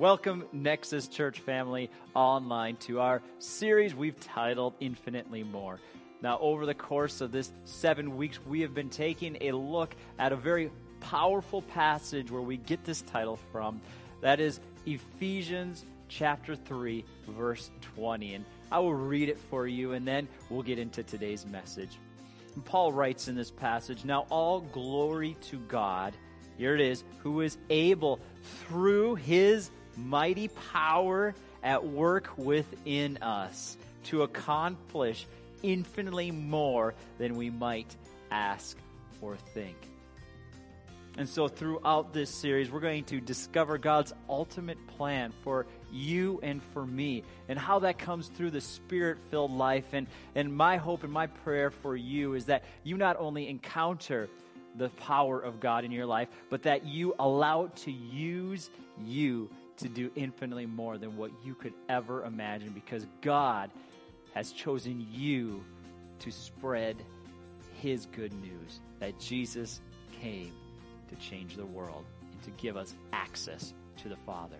Welcome, Nexus Church family, online to our series we've titled Infinitely More. Now, over the course of this seven weeks, we have been taking a look at a very powerful passage where we get this title from. That is Ephesians chapter 3, verse 20. And I will read it for you, and then we'll get into today's message. And Paul writes in this passage Now, all glory to God, here it is, who is able through his mighty power at work within us to accomplish infinitely more than we might ask or think. And so, throughout this series, we're going to discover God's ultimate plan for you and for me, and how that comes through the spirit filled life. And, and my hope and my prayer for you is that you not only encounter the power of God in your life, but that you allow it to use you to do infinitely more than what you could ever imagine because God has chosen you to spread His good news that Jesus came to change the world and to give us access to the Father.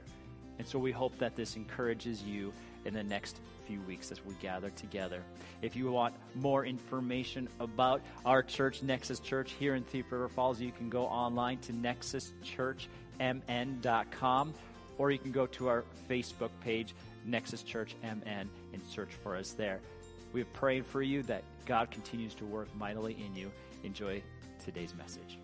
And so we hope that this encourages you in the next few weeks as we gather together. If you want more information about our church, Nexus Church, here in Thief River Falls, you can go online to nexuschurchmn.com or you can go to our Facebook page, Nexus Church MN, and search for us there. We have prayed for you that God continues to work mightily in you. Enjoy today's message.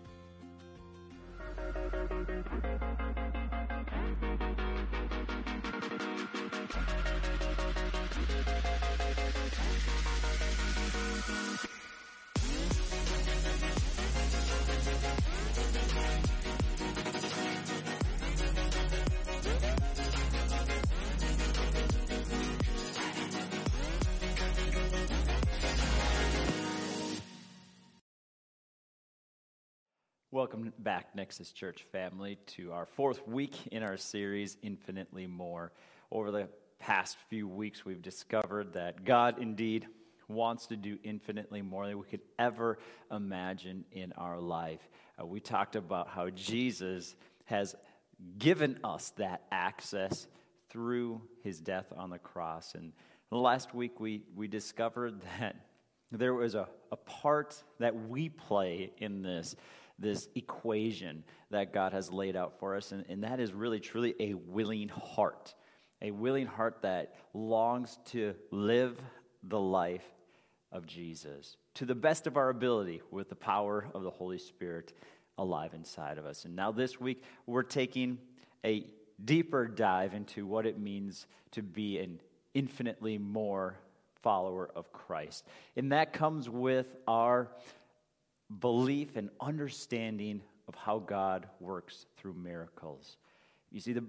Welcome back, Nexus Church family, to our fourth week in our series, Infinitely More. Over the past few weeks, we've discovered that God indeed wants to do infinitely more than we could ever imagine in our life. Uh, we talked about how Jesus has given us that access through his death on the cross. And last week, we, we discovered that there was a, a part that we play in this this equation that God has laid out for us, and, and that is really, truly a willing heart. A willing heart that longs to live the life of Jesus to the best of our ability with the power of the Holy Spirit alive inside of us. And now, this week, we're taking a deeper dive into what it means to be an infinitely more follower of Christ. And that comes with our belief and understanding of how God works through miracles. You see, the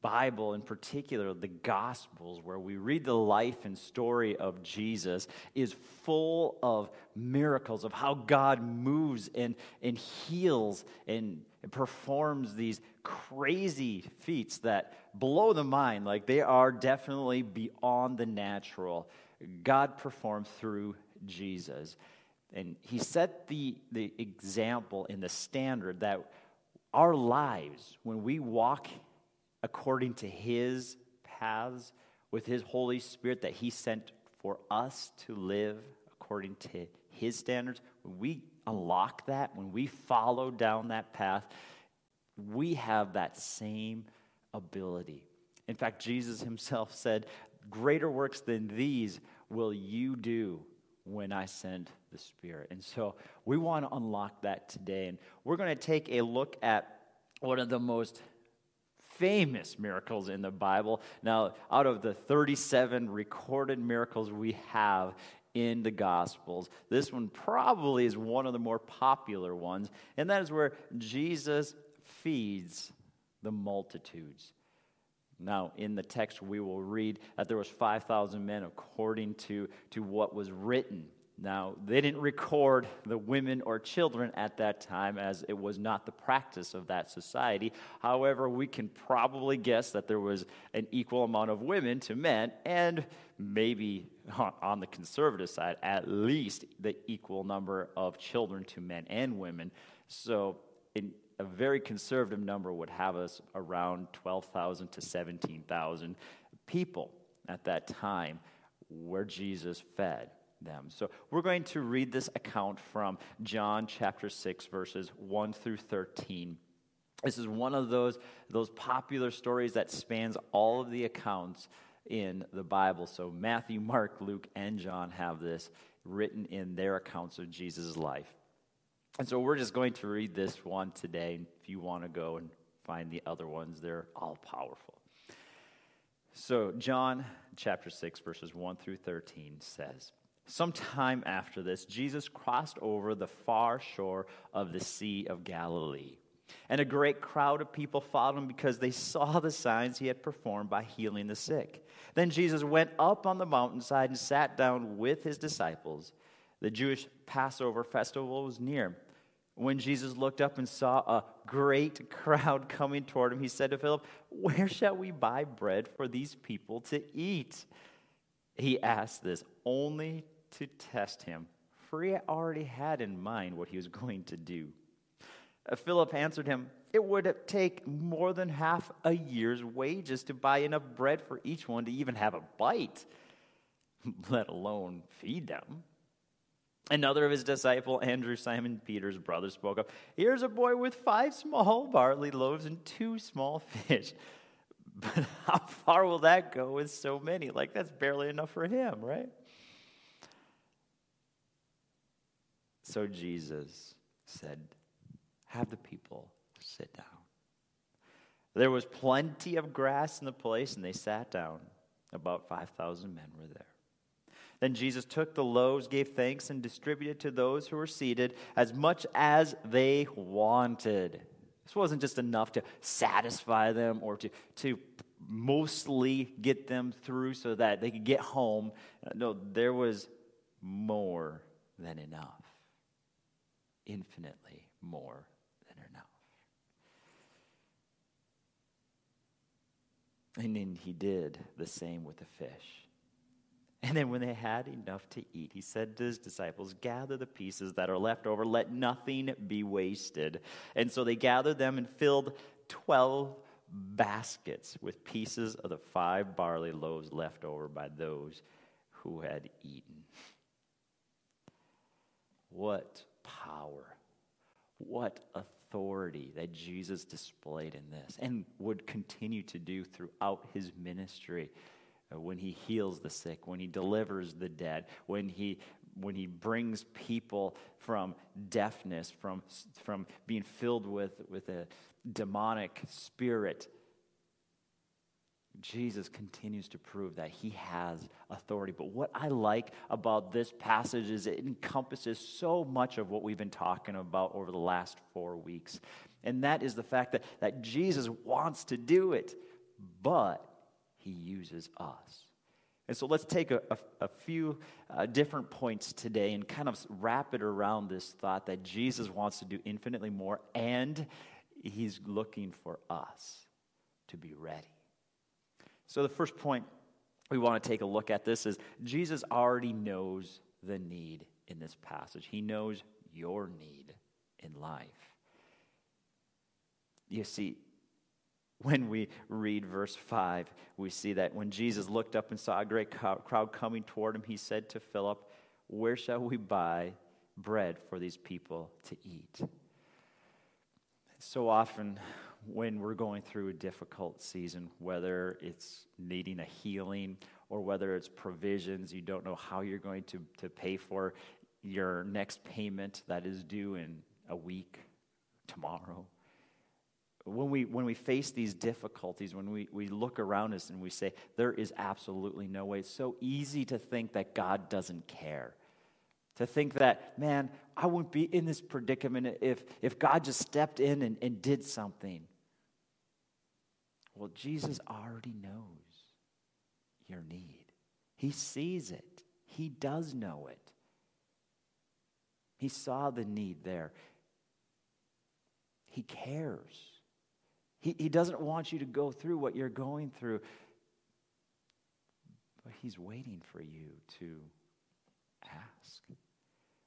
Bible, in particular, the Gospels, where we read the life and story of Jesus, is full of miracles, of how God moves and, and heals and, and performs these crazy feats that blow the mind. Like they are definitely beyond the natural. God performed through Jesus. And he set the, the example and the standard that our lives, when we walk according to his paths with his Holy Spirit that he sent for us to live according to his standards, when we unlock that, when we follow down that path, we have that same ability. In fact, Jesus himself said, Greater works than these will you do when I send the Spirit. And so we want to unlock that today. And we're going to take a look at one of the most famous miracles in the Bible. Now, out of the 37 recorded miracles we have in the Gospels, this one probably is one of the more popular ones, and that is where Jesus feeds the multitudes. Now, in the text, we will read that there was 5,000 men according to, to what was written. Now, they didn't record the women or children at that time as it was not the practice of that society. However, we can probably guess that there was an equal amount of women to men, and maybe on the conservative side, at least the equal number of children to men and women. So, in, a very conservative number would have us around 12,000 to 17,000 people at that time where Jesus fed them. So we're going to read this account from John chapter 6, verses 1 through 13. This is one of those, those popular stories that spans all of the accounts in the Bible. So Matthew, Mark, Luke, and John have this written in their accounts of Jesus' life. And so we're just going to read this one today. If you want to go and find the other ones, they're all powerful. So, John chapter 6, verses 1 through 13 says, Sometime after this, Jesus crossed over the far shore of the Sea of Galilee. And a great crowd of people followed him because they saw the signs he had performed by healing the sick. Then Jesus went up on the mountainside and sat down with his disciples. The Jewish Passover festival was near. When Jesus looked up and saw a great crowd coming toward him, he said to Philip, Where shall we buy bread for these people to eat? He asked this only to test him, for he already had in mind what he was going to do. Uh, Philip answered him, It would take more than half a year's wages to buy enough bread for each one to even have a bite, let alone feed them. Another of his disciple, Andrew, Simon Peter's brother, spoke up. Here's a boy with five small barley loaves and two small fish. But how far will that go with so many? Like, that's barely enough for him, right? So Jesus said, Have the people sit down. There was plenty of grass in the place, and they sat down. About 5,000 men were there. Then Jesus took the loaves, gave thanks, and distributed to those who were seated as much as they wanted. This wasn't just enough to satisfy them or to, to mostly get them through so that they could get home. No, there was more than enough. Infinitely more than enough. And then he did the same with the fish. And then when they had enough to eat, he said to his disciples, Gather the pieces that are left over, let nothing be wasted. And so they gathered them and filled 12 baskets with pieces of the five barley loaves left over by those who had eaten. What power, what authority that Jesus displayed in this and would continue to do throughout his ministry. Uh, when he heals the sick, when he delivers the dead, when he when he brings people from deafness, from, from being filled with, with a demonic spirit, Jesus continues to prove that he has authority. But what I like about this passage is it encompasses so much of what we've been talking about over the last four weeks. And that is the fact that, that Jesus wants to do it, but he uses us. And so let's take a, a, a few uh, different points today and kind of wrap it around this thought that Jesus wants to do infinitely more and he's looking for us to be ready. So the first point we want to take a look at this is Jesus already knows the need in this passage. He knows your need in life. You see, when we read verse 5, we see that when Jesus looked up and saw a great crowd coming toward him, he said to Philip, Where shall we buy bread for these people to eat? So often, when we're going through a difficult season, whether it's needing a healing or whether it's provisions, you don't know how you're going to, to pay for your next payment that is due in a week, tomorrow when we, when we face these difficulties, when we, we look around us and we say, there is absolutely no way, it's so easy to think that God doesn't care. To think that, man, I wouldn't be in this predicament if, if God just stepped in and, and did something. Well, Jesus already knows your need, He sees it, He does know it. He saw the need there. He cares. He, he doesn't want you to go through what you're going through, but He's waiting for you to ask.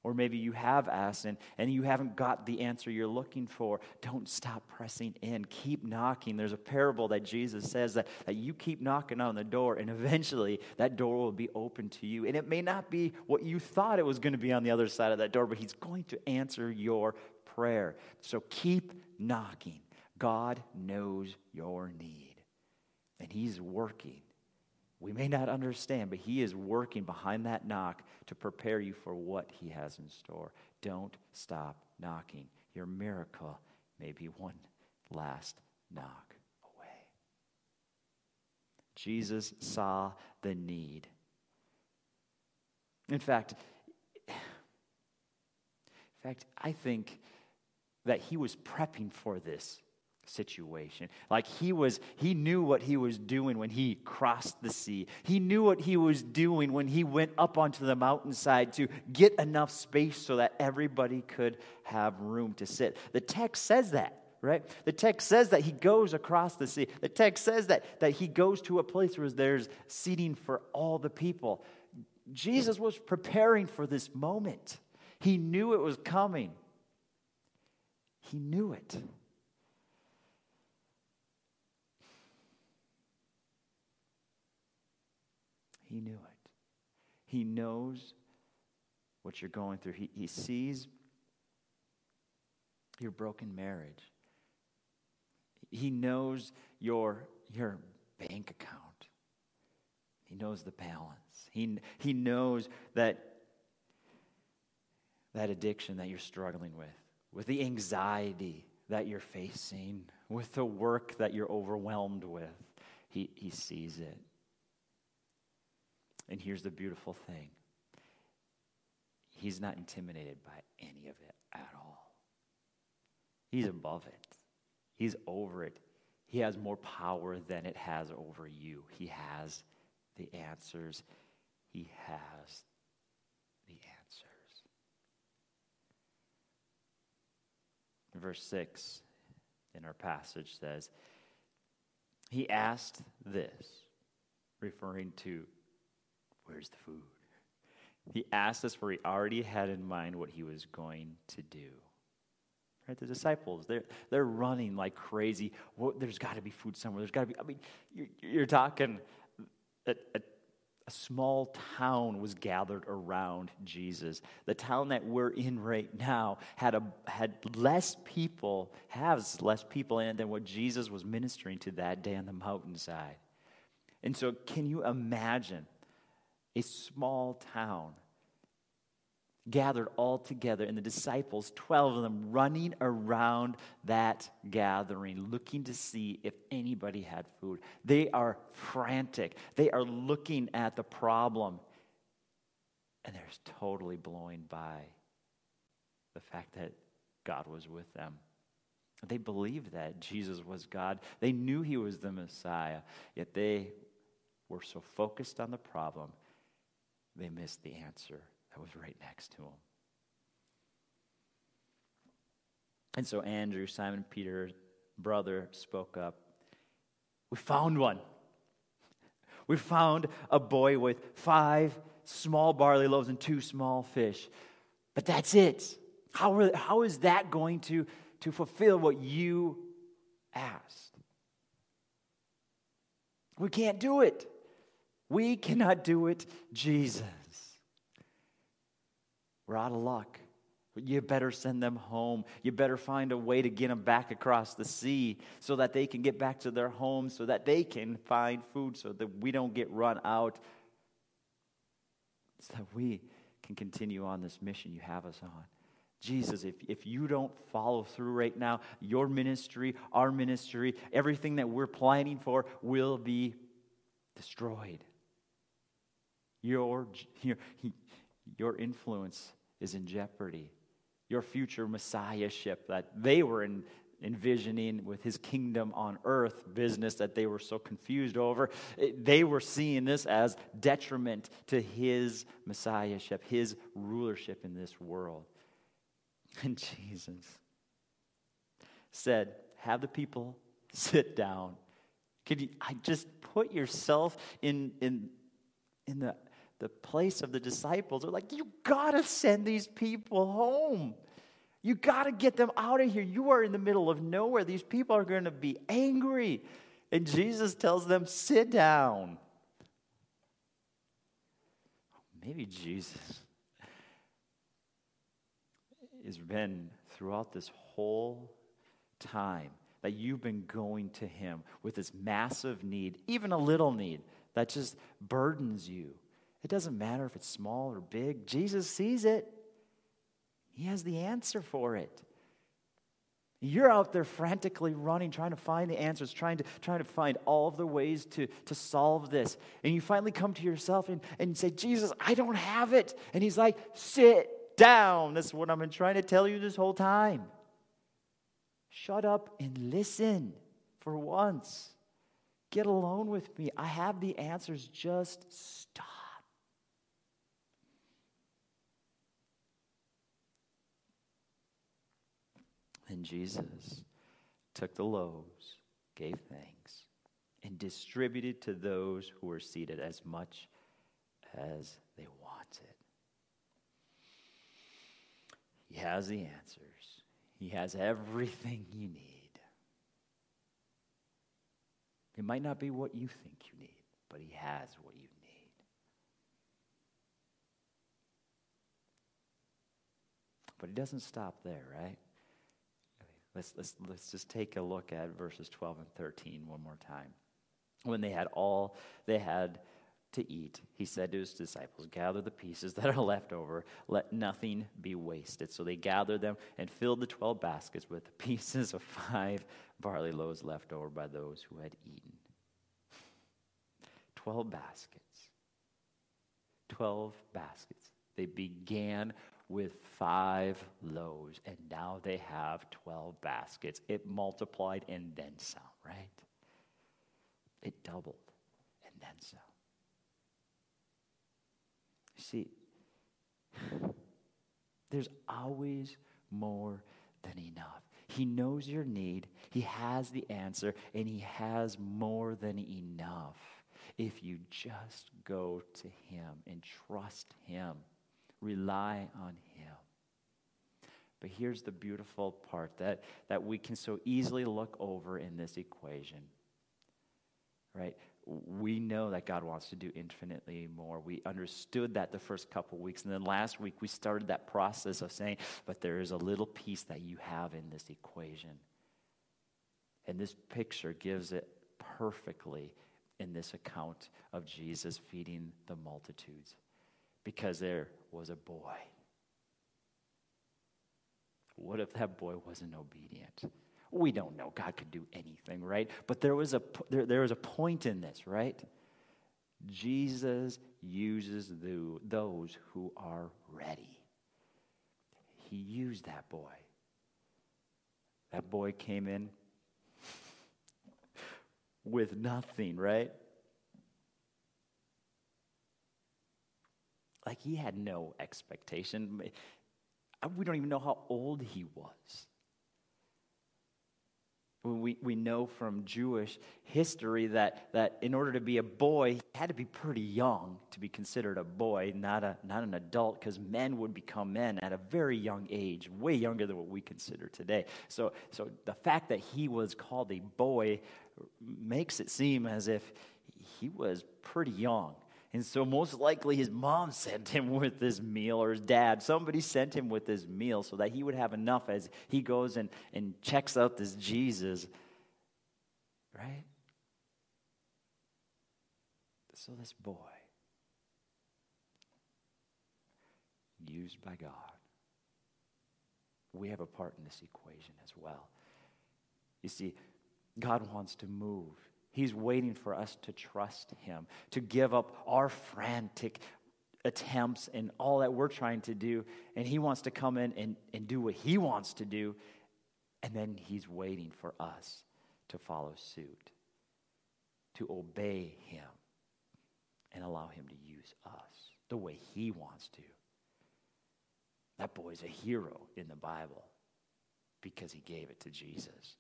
Or maybe you have asked and, and you haven't got the answer you're looking for. Don't stop pressing in. Keep knocking. There's a parable that Jesus says that, that you keep knocking on the door, and eventually that door will be open to you. And it may not be what you thought it was going to be on the other side of that door, but He's going to answer your prayer. So keep knocking. God knows your need, and He's working. We may not understand, but He is working behind that knock to prepare you for what He has in store. Don't stop knocking. Your miracle may be one last knock away. Jesus saw the need. In fact, in fact, I think that he was prepping for this situation. Like he was, he knew what he was doing when he crossed the sea. He knew what he was doing when he went up onto the mountainside to get enough space so that everybody could have room to sit. The text says that. Right? The text says that he goes across the sea. The text says that, that he goes to a place where there's seating for all the people. Jesus was preparing for this moment. He knew it was coming. He knew it. He knew it. He knows what you're going through. He, he sees your broken marriage. He knows your, your bank account. He knows the balance. He, he knows that, that addiction that you're struggling with, with the anxiety that you're facing, with the work that you're overwhelmed with. He, he sees it. And here's the beautiful thing He's not intimidated by any of it at all. He's above it, He's over it. He has more power than it has over you. He has the answers. He has the answers. Verse 6 in our passage says, He asked this, referring to Where's the food? He asked us for he already had in mind what he was going to do. Right? The disciples, they're, they're running like crazy. Well, there's got to be food somewhere. There's got to be, I mean, you're, you're talking, a, a, a small town was gathered around Jesus. The town that we're in right now had, a, had less people, has less people in it than what Jesus was ministering to that day on the mountainside. And so, can you imagine a small town, gathered all together, and the disciples, 12 of them, running around that gathering, looking to see if anybody had food. They are frantic. They are looking at the problem, and they're totally blown by the fact that God was with them. They believed that Jesus was God. They knew he was the Messiah, yet they were so focused on the problem they missed the answer that was right next to them. And so Andrew, Simon Peter's brother, spoke up. We found one. We found a boy with five small barley loaves and two small fish. But that's it. How, how is that going to, to fulfill what you asked? We can't do it. We cannot do it, Jesus. We're out of luck. You better send them home. You better find a way to get them back across the sea so that they can get back to their homes, so that they can find food, so that we don't get run out, so that we can continue on this mission you have us on. Jesus, if, if you don't follow through right now, your ministry, our ministry, everything that we're planning for will be destroyed. Your, your, your influence is in jeopardy. Your future messiahship that they were in, envisioning with his kingdom on earth business that they were so confused over, eh, they were seeing this as detriment to his messiahship, his rulership in this world. And Jesus said, Have the people sit down. Could you I just put yourself in, in, in the the, place of the disciples. They're like, you gotta send these people home. You gotta get them out of here. You are in the middle of nowhere. These people are gonna be angry. And Jesus tells them, sit down. Maybe Jesus has been throughout this whole time that you've been going to Him with this massive need, even a little need that just burdens you. It doesn't matter if it's small or big, Jesus sees it. He has the answer for it. You're out there frantically running, trying to find the answers, trying to, trying to find all of the ways to, to solve this. And you finally come to yourself and, and say, Jesus, I don't have it. And he's like, sit down. That's what I've been trying to tell you this whole time. Shut up and listen for once. Get alone with me. I have the answers. Just stop. Then Jesus took the loaves, gave thanks, and distributed to those who were seated as much as they wanted. He has the answers, He has everything you need. It might not be what you think you need, but He has what you need. But He doesn't stop there, right? Let's, let's, let's just take a look at verses 12 and 13 one more time. When they had all they had to eat, he said to his disciples, Gather the pieces that are left over, let nothing be wasted. So they gathered them and filled the 12 baskets with the pieces of five barley loaves left over by those who had eaten. 12 baskets. 12 baskets. They began with five loaves, and now they have 12 baskets. It multiplied and then some, right? It doubled and then some. See, there's always more than enough. He knows your need, He has the answer, and He has more than enough if you just go to Him and trust Him. Rely on Him. But here's the beautiful part that, that we can so easily look over in this equation. Right? We know that God wants to do infinitely more. We understood that the first couple weeks. And then last week, we started that process of saying, but there is a little piece that you have in this equation. And this picture gives it perfectly in this account of Jesus feeding the multitudes because there was a boy. What if that boy wasn't obedient? We don't know. God could do anything, right? But there was a, there, there was a point in this, right? Jesus uses the, those who are ready. He used that boy. That boy came in with nothing, right? Like he had no expectation. We don't even know how old he was. We, we know from Jewish history that, that in order to be a boy, he had to be pretty young to be considered a boy, not, a, not an adult, because men would become men at a very young age, way younger than what we consider today. So, so the fact that he was called a boy makes it seem as if he was pretty young. And so, most likely, his mom sent him with this meal, or his dad. Somebody sent him with this meal so that he would have enough as he goes and, and checks out this Jesus. Right? So, this boy, used by God, we have a part in this equation as well. You see, God wants to move He's waiting for us to trust Him, to give up our frantic attempts and all that we're trying to do. And He wants to come in and, and do what He wants to do. And then He's waiting for us to follow suit, to obey Him, and allow Him to use us the way He wants to. That boy's a hero in the Bible because he gave it to Jesus,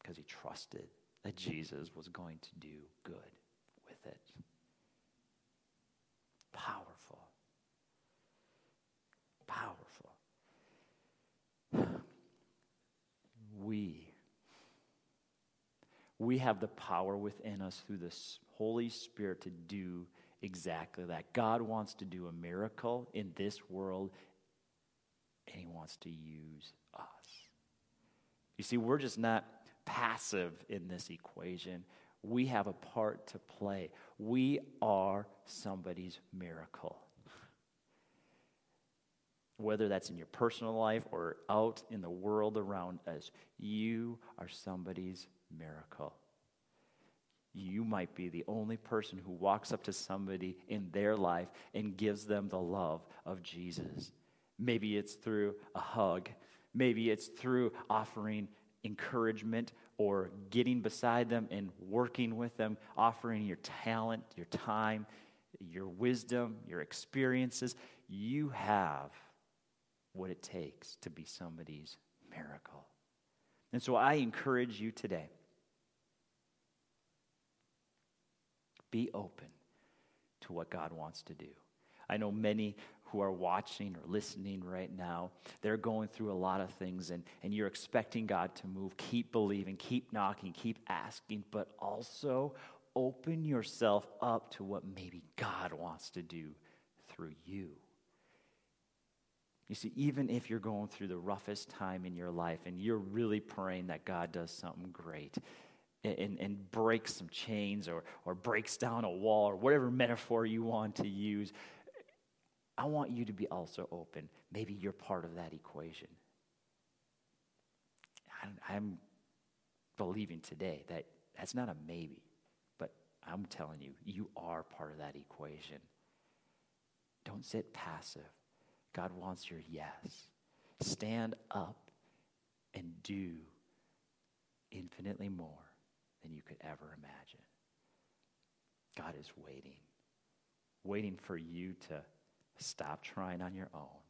because he trusted that Jesus was going to do good with it. Powerful. Powerful. We we have the power within us through the Holy Spirit to do exactly that. God wants to do a miracle in this world, and He wants to use us. You see, we're just not passive in this equation. We have a part to play. We are somebody's miracle. Whether that's in your personal life or out in the world around us, you are somebody's miracle. You might be the only person who walks up to somebody in their life and gives them the love of Jesus. Maybe it's through a hug, maybe it's through offering encouragement or getting beside them and working with them, offering your talent, your time, your wisdom, your experiences. You have what it takes to be somebody's miracle. And so I encourage you today Be open to what God wants to do. I know many who are watching or listening right now, they're going through a lot of things, and, and you're expecting God to move. Keep believing, keep knocking, keep asking, but also open yourself up to what maybe God wants to do through you. You see, even if you're going through the roughest time in your life and you're really praying that God does something great, and, and breaks some chains or, or breaks down a wall or whatever metaphor you want to use, I want you to be also open. Maybe you're part of that equation. I'm believing today that that's not a maybe, but I'm telling you, you are part of that equation. Don't sit passive. God wants your yes. Stand up and do infinitely more than you could ever imagine. God is waiting, waiting for you to stop trying on your own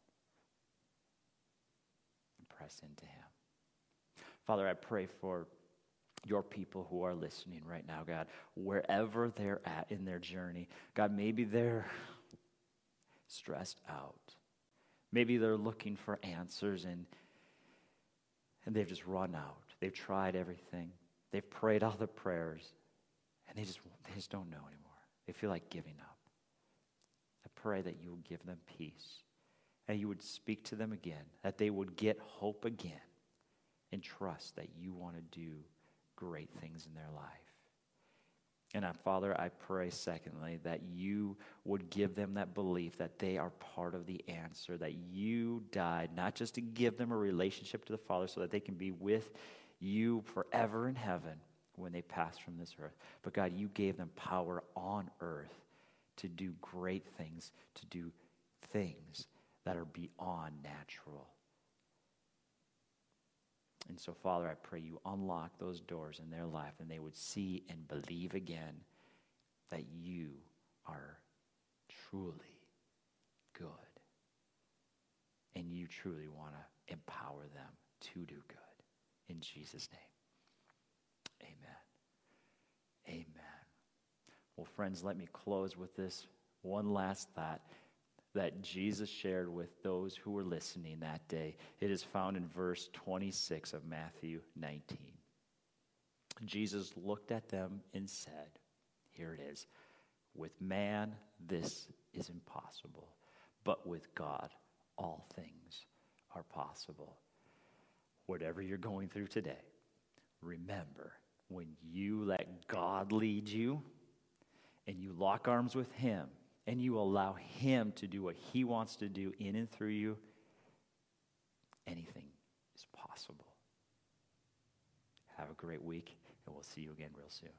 and press into Him. Father, I pray for your people who are listening right now, God, wherever they're at in their journey. God, maybe they're stressed out. Maybe they're looking for answers and, and they've just run out. They've tried everything. They've prayed all the prayers and they just, they just don't know anymore. They feel like giving up. Pray that you would give them peace and you would speak to them again, that they would get hope again and trust that you want to do great things in their life. And I, Father, I pray, secondly, that you would give them that belief that they are part of the answer, that you died not just to give them a relationship to the Father so that they can be with you forever in heaven when they pass from this earth. But God, you gave them power on earth to do great things, to do things that are beyond natural. And so, Father, I pray you unlock those doors in their life and they would see and believe again that you are truly good. And you truly want to empower them to do good. In Jesus' name. Amen. Amen. Well, friends, let me close with this one last thought that Jesus shared with those who were listening that day. It is found in verse 26 of Matthew 19. Jesus looked at them and said, Here it is. With man, this is impossible, but with God, all things are possible whatever you're going through today, remember when you let God lead you and you lock arms with Him and you allow Him to do what He wants to do in and through you, anything is possible. Have a great week, and we'll see you again real soon.